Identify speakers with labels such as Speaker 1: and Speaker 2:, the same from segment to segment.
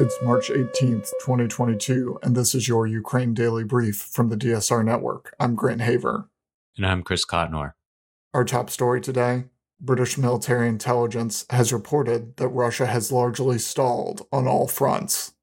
Speaker 1: It's March 18th, 2022, and this is your Ukraine Daily Brief from the DSR Network. I'm Grant Haver.
Speaker 2: And I'm Chris Cotnor.
Speaker 1: Our top story today British military intelligence has reported that Russia has largely stalled on all fronts.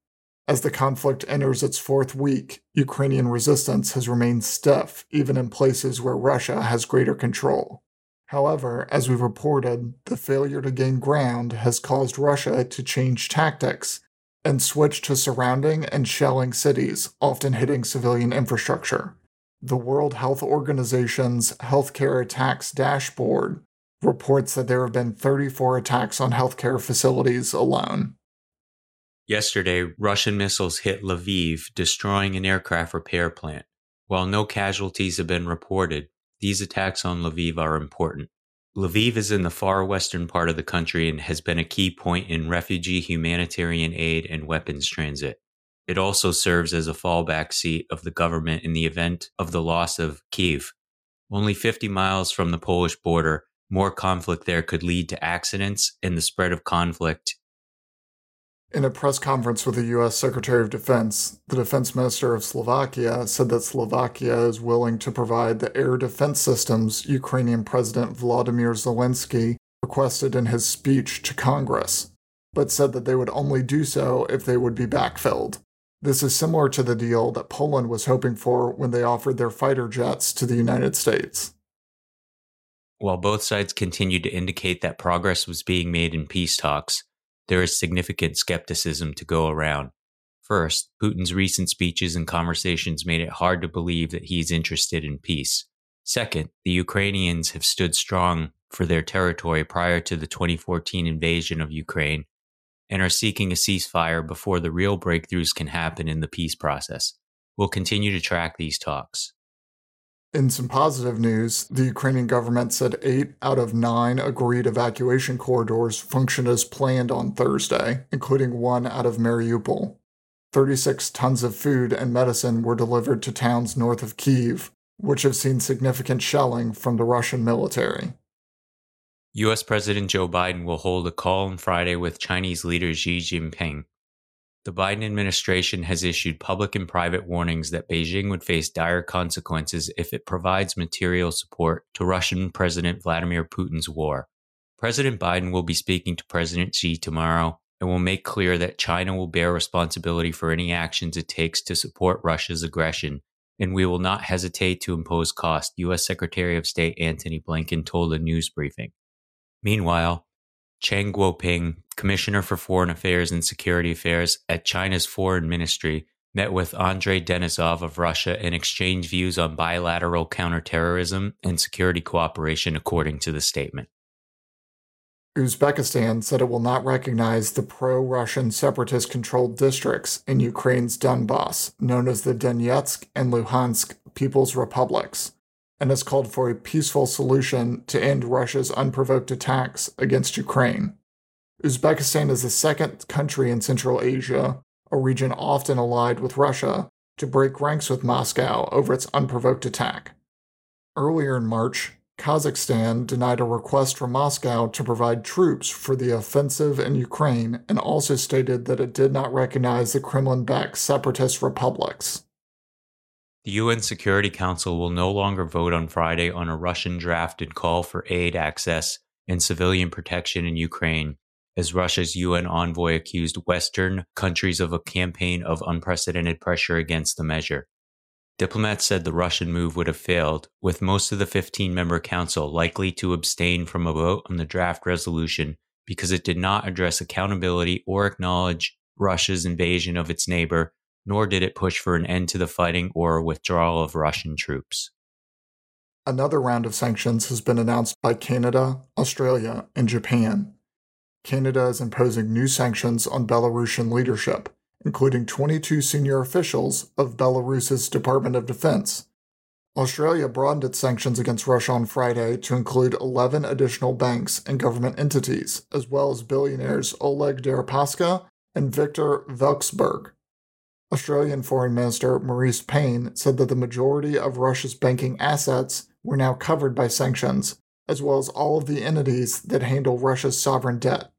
Speaker 1: As the conflict enters its fourth week, Ukrainian resistance has remained stiff, even in places where Russia has greater control. However, as we've reported, the failure to gain ground has caused Russia to change tactics and switch to surrounding and shelling cities, often hitting civilian infrastructure. The World Health Organization's Healthcare Attacks Dashboard reports that there have been 34 attacks on healthcare facilities alone.
Speaker 2: Yesterday, Russian missiles hit Lviv, destroying an aircraft repair plant. While no casualties have been reported, these attacks on Lviv are important. Lviv is in the far western part of the country and has been a key point in refugee humanitarian aid and weapons transit. It also serves as a fallback seat of the government in the event of the loss of Kiev. Only 50 miles from the Polish border, more conflict there could lead to accidents and the spread of conflict
Speaker 1: in a press conference with the U.S. Secretary of Defense, the defense minister of Slovakia said that Slovakia is willing to provide the air defense systems Ukrainian President Vladimir Zelensky requested in his speech to Congress, but said that they would only do so if they would be backfilled. This is similar to the deal that Poland was hoping for when they offered their fighter jets to the United States.
Speaker 2: While both sides continued to indicate that progress was being made in peace talks, there is significant skepticism to go around. First, Putin's recent speeches and conversations made it hard to believe that he is interested in peace. Second, the Ukrainians have stood strong for their territory prior to the 2014 invasion of Ukraine and are seeking a ceasefire before the real breakthroughs can happen in the peace process. We'll continue to track these talks.
Speaker 1: In some positive news, the Ukrainian government said eight out of nine agreed evacuation corridors functioned as planned on Thursday, including one out of Mariupol. 36 tons of food and medicine were delivered to towns north of Kiev, which have seen significant shelling from the Russian military.
Speaker 2: U.S. President Joe Biden will hold a call on Friday with Chinese leader Xi Jinping the Biden administration has issued public and private warnings that Beijing would face dire consequences if it provides material support to Russian President Vladimir Putin's war. President Biden will be speaking to President Xi tomorrow and will make clear that China will bear responsibility for any actions it takes to support Russia's aggression, and we will not hesitate to impose cost, U.S. Secretary of State Antony Blinken told a news briefing. Meanwhile, Cheng Guoping, Commissioner for Foreign Affairs and Security Affairs at China's Foreign Ministry, met with Andrei Denisov of Russia and exchanged views on bilateral counterterrorism and security cooperation, according to the statement.
Speaker 1: Uzbekistan said it will not recognize the pro Russian separatist controlled districts in Ukraine's Donbass, known as the Donetsk and Luhansk People's Republics, and has called for a peaceful solution to end Russia's unprovoked attacks against Ukraine. Uzbekistan is the second country in Central Asia, a region often allied with Russia, to break ranks with Moscow over its unprovoked attack. Earlier in March, Kazakhstan denied a request from Moscow to provide troops for the offensive in Ukraine and also stated that it did not recognize the Kremlin backed separatist republics.
Speaker 2: The UN Security Council will no longer vote on Friday on a Russian drafted call for aid access and civilian protection in Ukraine, as Russia's UN envoy accused Western countries of a campaign of unprecedented pressure against the measure. Diplomats said the Russian move would have failed, with most of the 15 member council likely to abstain from a vote on the draft resolution because it did not address accountability or acknowledge Russia's invasion of its neighbor nor did it push for an end to the fighting or withdrawal of Russian troops.
Speaker 1: Another round of sanctions has been announced by Canada, Australia, and Japan. Canada is imposing new sanctions on Belarusian leadership, including 22 senior officials of Belarus's Department of Defense. Australia broadened its sanctions against Russia on Friday to include 11 additional banks and government entities, as well as billionaires Oleg Deripaska and Viktor Vekselberg. Australian Foreign Minister Marise Payne said that the majority of Russia's banking assets were now covered by sanctions, as well as all of the entities that handle Russia's sovereign debt.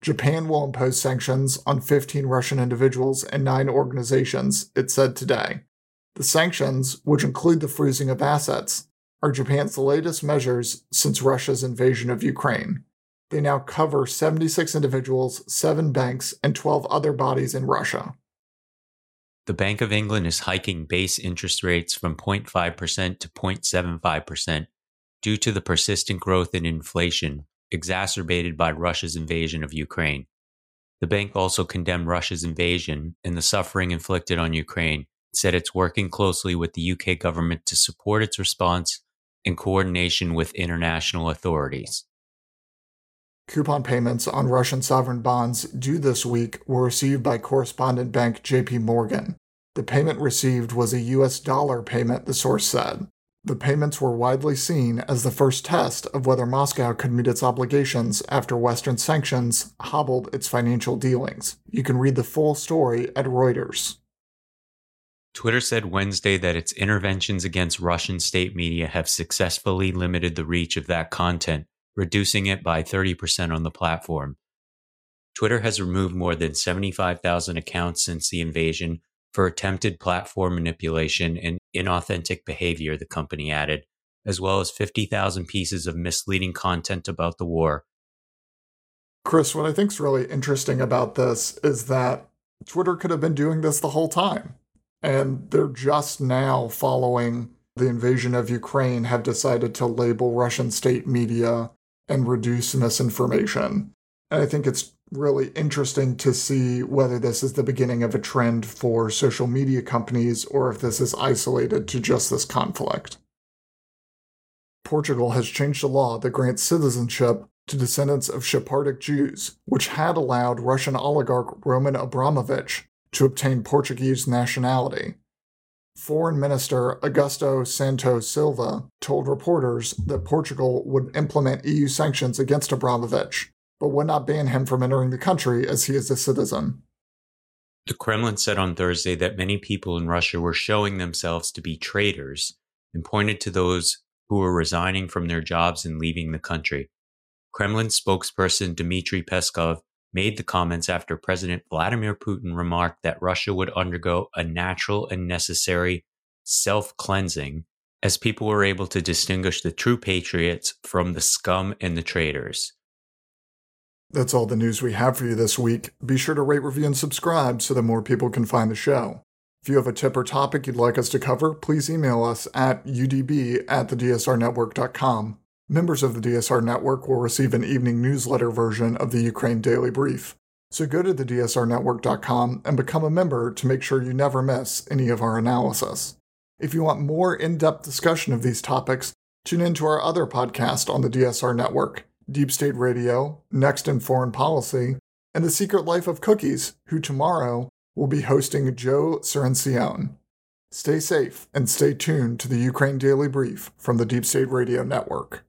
Speaker 1: Japan will impose sanctions on 15 Russian individuals and nine organizations, it said today. The sanctions, which include the freezing of assets, are Japan's latest measures since Russia's invasion of Ukraine. They now cover 76 individuals, 7 banks, and 12 other bodies in Russia.
Speaker 2: The Bank of England is hiking base interest rates from 0.5% to 0.75% due to the persistent growth in inflation exacerbated by Russia's invasion of Ukraine. The bank also condemned Russia's invasion and the suffering inflicted on Ukraine, said it's working closely with the UK government to support its response in coordination with international authorities.
Speaker 1: Coupon payments on Russian sovereign bonds due this week were received by correspondent bank JP Morgan. The payment received was a US dollar payment, the source said. The payments were widely seen as the first test of whether Moscow could meet its obligations after Western sanctions hobbled its financial dealings. You can read the full story at Reuters.
Speaker 2: Twitter said Wednesday that its interventions against Russian state media have successfully limited the reach of that content, reducing it by 30% on the platform. Twitter has removed more than 75,000 accounts since the invasion for attempted platform manipulation and inauthentic behavior, the company added, as well as 50,000 pieces of misleading content about the war.
Speaker 1: Chris, what I think is really interesting about this is that Twitter could have been doing this the whole time. And they're just now following the invasion of Ukraine have decided to label Russian state media and reduce misinformation. And I think it's really interesting to see whether this is the beginning of a trend for social media companies or if this is isolated to just this conflict. Portugal has changed a law that grants citizenship to descendants of Sephardic Jews, which had allowed Russian oligarch Roman Abramovich to obtain Portuguese nationality. Foreign Minister Augusto Santos Silva told reporters that Portugal would implement EU sanctions against Abramovich but would not ban him from entering the country as he is a citizen.
Speaker 2: The Kremlin said on Thursday that many people in Russia were showing themselves to be traitors and pointed to those who were resigning from their jobs and leaving the country. Kremlin spokesperson Dmitry Peskov made the comments after President Vladimir Putin remarked that Russia would undergo a natural and necessary self cleansing as people were able to distinguish the true patriots from the scum and the traitors.
Speaker 1: That's all the news we have for you this week. Be sure to rate, review, and subscribe so that more people can find the show. If you have a tip or topic you'd like us to cover, please email us at udb at thedsrnetwork.com. Members of the DSR Network will receive an evening newsletter version of the Ukraine Daily Brief. So go to thedsrnetwork.com and become a member to make sure you never miss any of our analysis. If you want more in depth discussion of these topics, tune in to our other podcast on the DSR Network. Deep State Radio, Next in Foreign Policy, and The Secret Life of Cookies, who tomorrow will be hosting Joe Cirincione. Stay safe and stay tuned to the Ukraine Daily Brief from the Deep State Radio Network.